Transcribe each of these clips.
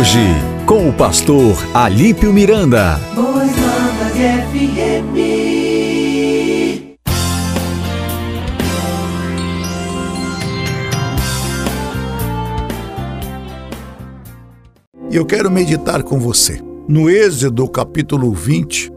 hoje, com o pastor Alípio Miranda. Boas Novas FM. E eu quero meditar com você no Êxodo capítulo 20,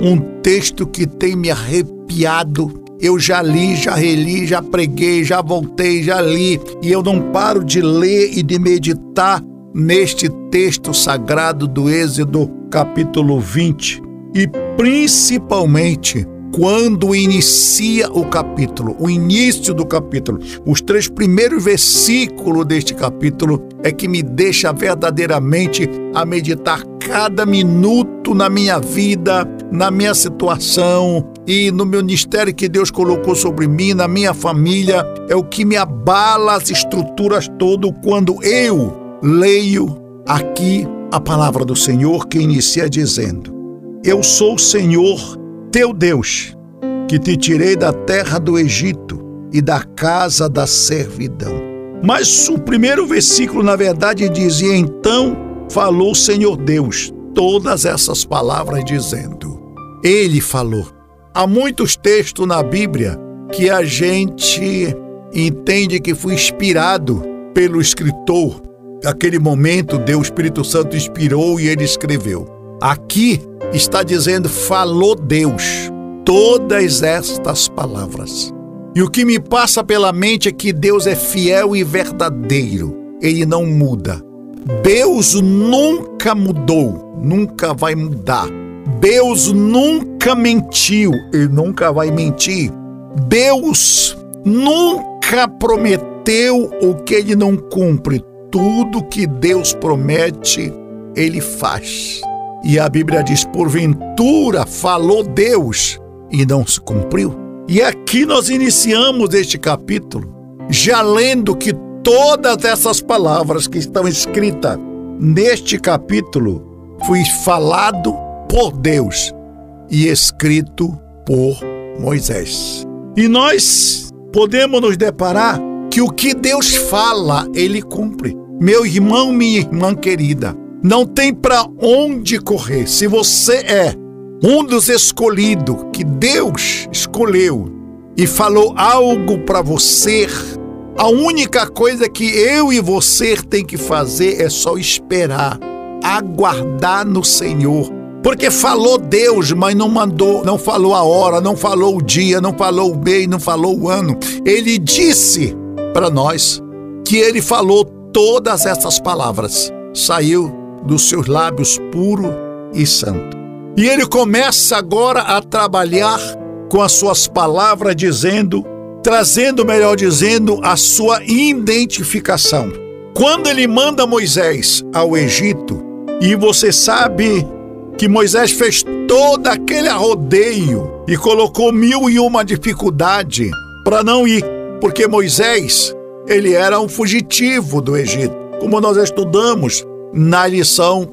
um texto que tem me arrepiado. Eu já li, já reli, já preguei, já voltei, já li, e eu não paro de ler e de meditar neste texto sagrado do Êxodo, capítulo 20, e principalmente quando inicia o capítulo, o início do capítulo, os três primeiros versículos deste capítulo é que me deixa verdadeiramente a meditar cada minuto na minha vida, na minha situação e no ministério que Deus colocou sobre mim, na minha família, é o que me abala as estruturas todo quando eu leio aqui a palavra do Senhor que inicia dizendo: Eu sou o Senhor, teu Deus, que te tirei da terra do Egito e da casa da servidão. Mas o primeiro versículo, na verdade, dizia: Então falou o Senhor Deus todas essas palavras, dizendo: Ele falou. Há muitos textos na Bíblia que a gente entende que foi inspirado pelo escritor, Aquele momento, Deus Espírito Santo inspirou e ele escreveu. Aqui está dizendo: falou Deus todas estas palavras. E o que me passa pela mente é que Deus é fiel e verdadeiro. Ele não muda. Deus nunca mudou, nunca vai mudar. Deus nunca mentiu e nunca vai mentir. Deus nunca prometeu o que ele não cumpre tudo que Deus promete, ele faz. E a Bíblia diz: porventura falou Deus e não se cumpriu. E aqui nós iniciamos este capítulo já lendo que todas essas palavras que estão escritas neste capítulo foi falado por Deus e escrito por Moisés. E nós podemos nos deparar que o que Deus fala, ele cumpre. Meu irmão, minha irmã querida, não tem para onde correr. Se você é um dos escolhidos que Deus escolheu e falou algo para você, a única coisa que eu e você tem que fazer é só esperar, aguardar no Senhor. Porque falou Deus, mas não mandou, não falou a hora, não falou o dia, não falou o mês, não falou o ano. Ele disse para nós que ele falou todas essas palavras. Saiu dos seus lábios puro e santo. E ele começa agora a trabalhar com as suas palavras, dizendo, trazendo, melhor dizendo, a sua identificação. Quando ele manda Moisés ao Egito, e você sabe que Moisés fez todo aquele arrodeio e colocou mil e uma dificuldade para não ir porque Moisés, ele era um fugitivo do Egito, como nós estudamos na lição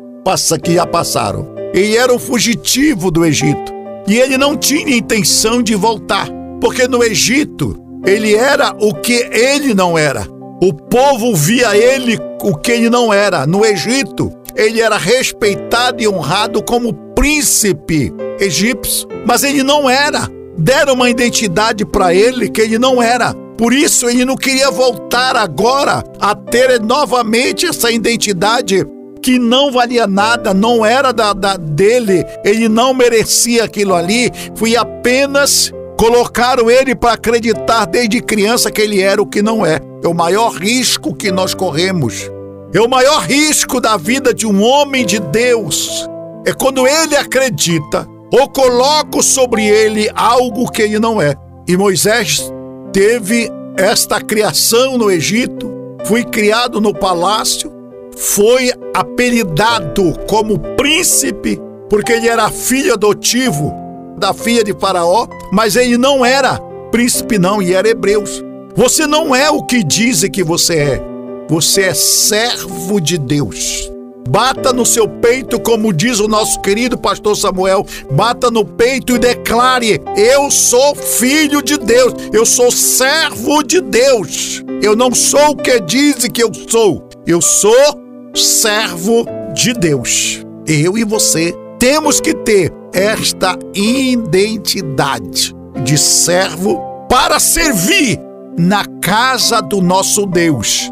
que já passaram. Ele era um fugitivo do Egito e ele não tinha intenção de voltar, porque no Egito ele era o que ele não era. O povo via ele o que ele não era. No Egito, ele era respeitado e honrado como príncipe egípcio, mas ele não era. Deram uma identidade para ele que ele não era. Por isso ele não queria voltar agora a ter novamente essa identidade que não valia nada, não era da, da dele, ele não merecia aquilo ali, foi apenas colocaram ele para acreditar desde criança que ele era o que não é. É o maior risco que nós corremos. É o maior risco da vida de um homem de Deus. É quando ele acredita ou coloca sobre ele algo que ele não é. E Moisés teve esta criação no Egito, foi criado no palácio, foi apelidado como príncipe, porque ele era filho adotivo da filha de Faraó, mas ele não era príncipe, não, e era hebreus. Você não é o que dizem que você é, você é servo de Deus. Bata no seu peito, como diz o nosso querido pastor Samuel. Bata no peito e declare: Eu sou filho de Deus, eu sou servo de Deus. Eu não sou o que dizem que eu sou, eu sou servo de Deus. Eu e você temos que ter esta identidade de servo para servir na casa do nosso Deus,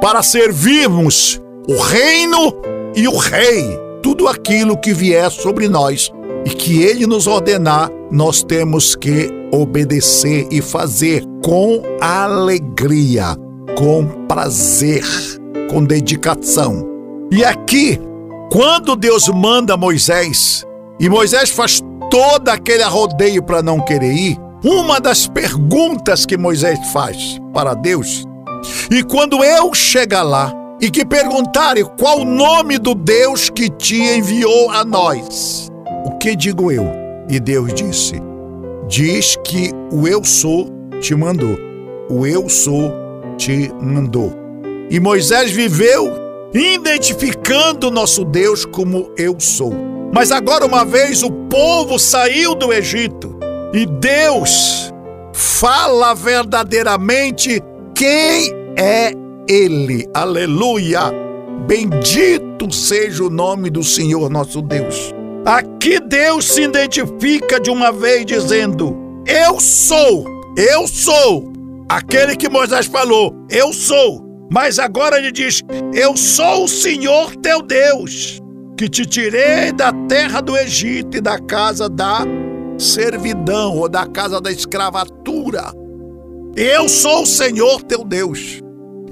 para servirmos o reino e o rei, tudo aquilo que vier sobre nós e que ele nos ordenar, nós temos que obedecer e fazer com alegria, com prazer, com dedicação. E aqui, quando Deus manda Moisés, e Moisés faz todo aquele rodeio para não querer ir, uma das perguntas que Moisés faz para Deus, e quando eu chegar lá e que perguntarem qual o nome do Deus que te enviou a nós, o que digo eu? E Deus disse: Diz que o eu sou te mandou. O eu sou te mandou. E Moisés viveu identificando nosso Deus como eu sou. Mas agora, uma vez o povo saiu do Egito e Deus fala verdadeiramente quem é Ele. Aleluia! Bendito seja o nome do Senhor nosso Deus. Aqui Deus se identifica de uma vez dizendo: Eu sou, eu sou. Aquele que Moisés falou, eu sou. Mas agora ele diz: Eu sou o Senhor teu Deus, que te tirei da terra do Egito e da casa da servidão ou da casa da escravatura. Eu sou o Senhor teu Deus.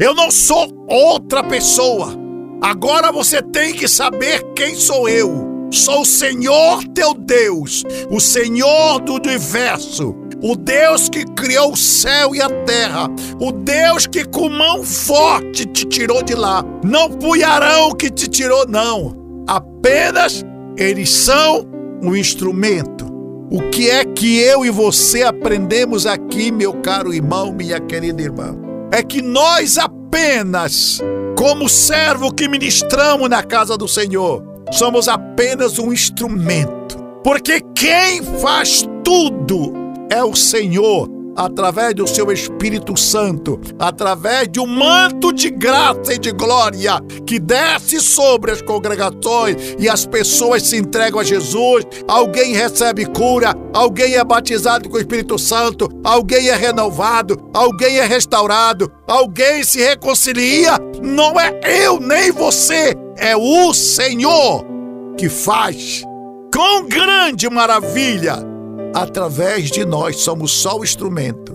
Eu não sou outra pessoa. Agora você tem que saber quem sou eu. Sou o Senhor teu Deus, o Senhor do universo, o Deus que criou o céu e a terra, o Deus que com mão forte te tirou de lá. Não fui Arão que te tirou, não. Apenas eles são um instrumento. O que é que eu e você aprendemos aqui, meu caro irmão, minha querida irmã? É que nós apenas, como servo que ministramos na casa do Senhor, somos apenas um instrumento. Porque quem faz tudo é o Senhor, através do seu Espírito Santo, através de um manto de graça e de glória que desce sobre as congregações e as pessoas se entregam a Jesus. Alguém recebe cura, alguém é batizado com o Espírito Santo, alguém é renovado, alguém é restaurado, alguém se reconcilia. Não é eu nem você, é o Senhor que faz com grande maravilha através de nós, somos só o instrumento.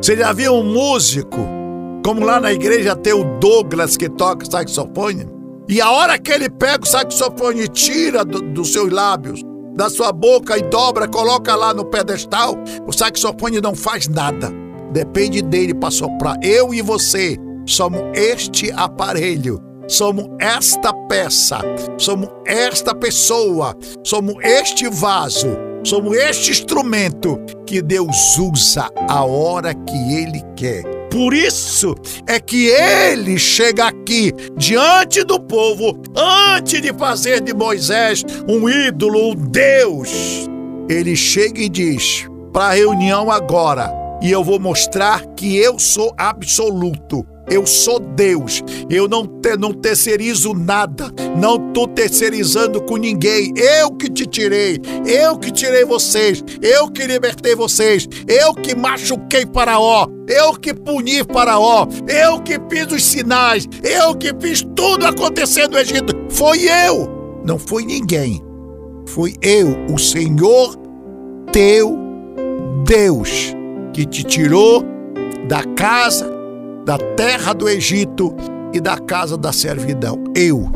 Você já viu um músico, como lá na igreja tem o Douglas que toca saxofone, e a hora que ele pega o saxofone e tira do, dos seus lábios, da sua boca e dobra, coloca lá no pedestal, o saxofone não faz nada. Depende dele para soprar. Eu e você somos este aparelho somos esta peça, somos esta pessoa, somos este vaso Somos este instrumento que Deus usa a hora que Ele quer. Por isso é que ele chega aqui diante do povo, antes de fazer de Moisés um ídolo, um Deus. Ele chega e diz: para a reunião agora, e eu vou mostrar que eu sou absoluto. Eu sou Deus. Eu não, te, não terceirizo nada. Não estou terceirizando com ninguém. Eu que te tirei. Eu que tirei vocês. Eu que libertei vocês. Eu que machuquei Faraó. Eu que puni Faraó. Eu que fiz os sinais. Eu que fiz tudo acontecer no Egito. Foi eu. Não foi ninguém. Foi eu, o Senhor teu Deus, que te tirou da casa da terra do Egito e da casa da servidão. Eu.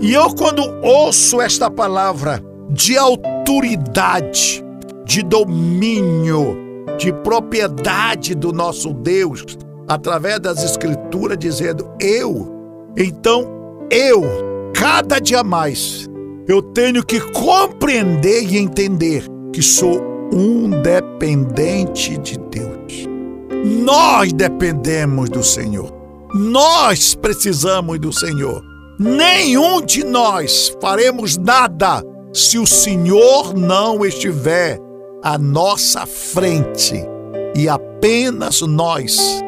E eu, quando ouço esta palavra de autoridade, de domínio, de propriedade do nosso Deus, através das Escrituras, dizendo eu, então eu, cada dia mais, eu tenho que compreender e entender que sou um dependente de Deus. Nós dependemos do Senhor. Nós precisamos do Senhor. Nenhum de nós faremos nada se o Senhor não estiver à nossa frente e apenas nós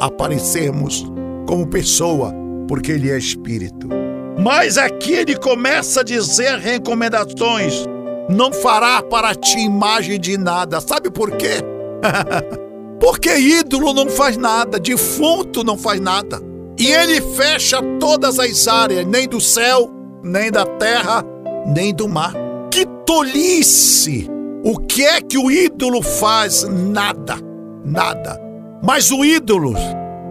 aparecermos como pessoa, porque Ele é Espírito. Mas aqui ele começa a dizer recomendações. Não fará para ti imagem de nada. Sabe por quê? Porque ídolo não faz nada, defunto não faz nada. E ele fecha todas as áreas, nem do céu, nem da terra, nem do mar. Que tolice! O que é que o ídolo faz? Nada, nada. Mas o ídolo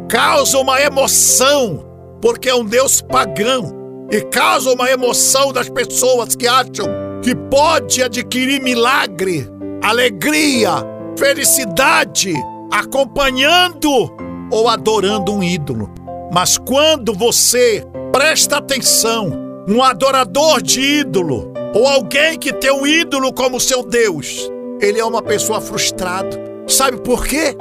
causa uma emoção, porque é um Deus pagão, e causa uma emoção das pessoas que acham que pode adquirir milagre, alegria, felicidade, acompanhando ou adorando um ídolo. Mas quando você presta atenção, um adorador de ídolo, ou alguém que tem um ídolo como seu Deus, ele é uma pessoa frustrada. Sabe por quê?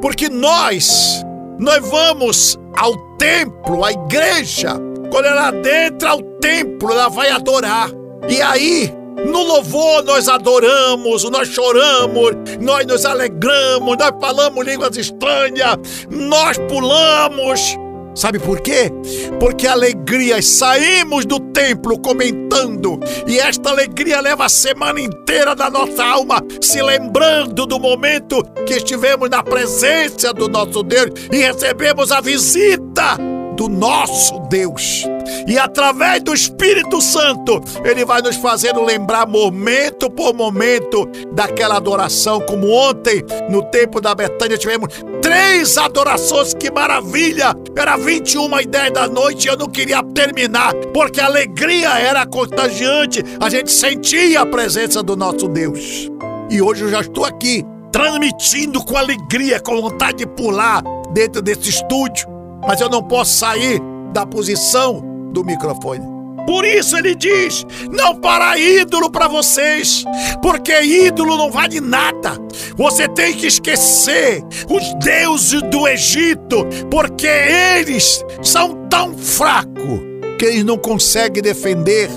Porque nós, nós vamos ao templo, à igreja, quando ela adentra ao templo, ela vai adorar. E aí, no louvor nós adoramos, nós choramos, nós nos alegramos, nós falamos línguas estranhas, nós pulamos. Sabe por quê? Porque alegria, saímos do templo comentando, e esta alegria leva a semana inteira da nossa alma se lembrando do momento que estivemos na presença do nosso Deus e recebemos a visita do nosso Deus. E através do Espírito Santo, ele vai nos fazendo lembrar momento por momento daquela adoração, como ontem, no tempo da Betânia, tivemos três adorações, que maravilha! Era 21 e 10 da noite e eu não queria terminar, porque a alegria era contagiante, a gente sentia a presença do nosso Deus. E hoje eu já estou aqui, transmitindo com alegria, com vontade de pular dentro desse estúdio mas eu não posso sair da posição do microfone. Por isso ele diz: não para ídolo para vocês, porque ídolo não vale nada. Você tem que esquecer os deuses do Egito, porque eles são tão fracos que eles não conseguem defender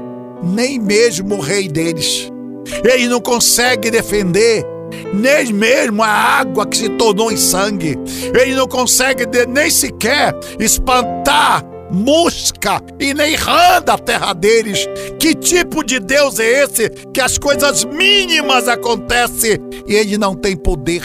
nem mesmo o rei deles. Eles não conseguem defender nem mesmo a água que se tornou em sangue. Ele não consegue nem sequer espantar mosca e nem rã da terra deles. Que tipo de Deus é esse que as coisas mínimas acontecem e ele não tem poder?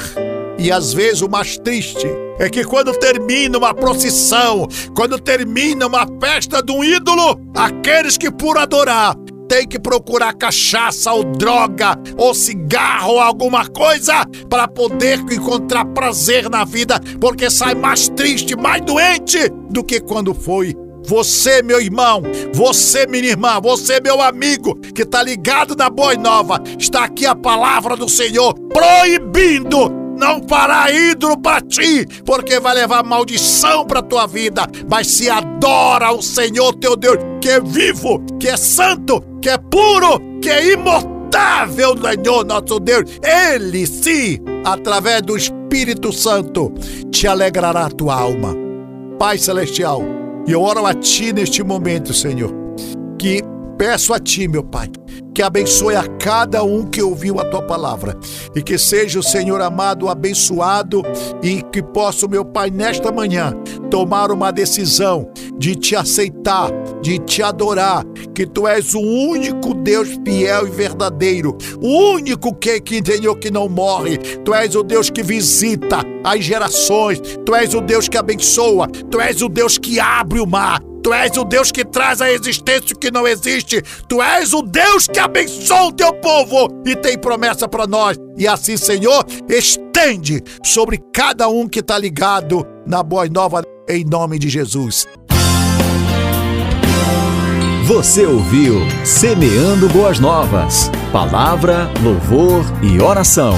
E às vezes o mais triste é que quando termina uma procissão, quando termina uma festa de um ídolo, aqueles que por adorar tem que procurar cachaça ou droga ou cigarro ou alguma coisa para poder encontrar prazer na vida, porque sai mais triste, mais doente do que quando foi. Você, meu irmão, você, minha irmã, você, meu amigo, que está ligado na Boa Nova, está aqui a palavra do Senhor proibindo não fará ídolo para ti, porque vai levar maldição para tua vida. Mas se adora o Senhor teu Deus, que é vivo, que é santo, que é puro, que é imutável, Senhor nosso Deus, Ele sim, através do Espírito Santo, te alegrará a tua alma. Pai Celestial, eu oro a Ti neste momento, Senhor, que peço a Ti, meu Pai, que abençoe a cada um que ouviu a tua palavra e que seja o Senhor amado abençoado e que possa, meu Pai, nesta manhã tomar uma decisão de te aceitar, de te adorar, que tu és o único Deus fiel e verdadeiro, o único que, que Senhor que não morre, tu és o Deus que visita as gerações, tu és o Deus que abençoa, tu és o Deus que abre o mar, Tu és o Deus que traz a existência o que não existe. Tu és o Deus que abençoa o teu povo e tem promessa para nós. E assim, Senhor, estende sobre cada um que está ligado na Boa Nova, em nome de Jesus. Você ouviu Semeando Boas Novas. Palavra, louvor e oração.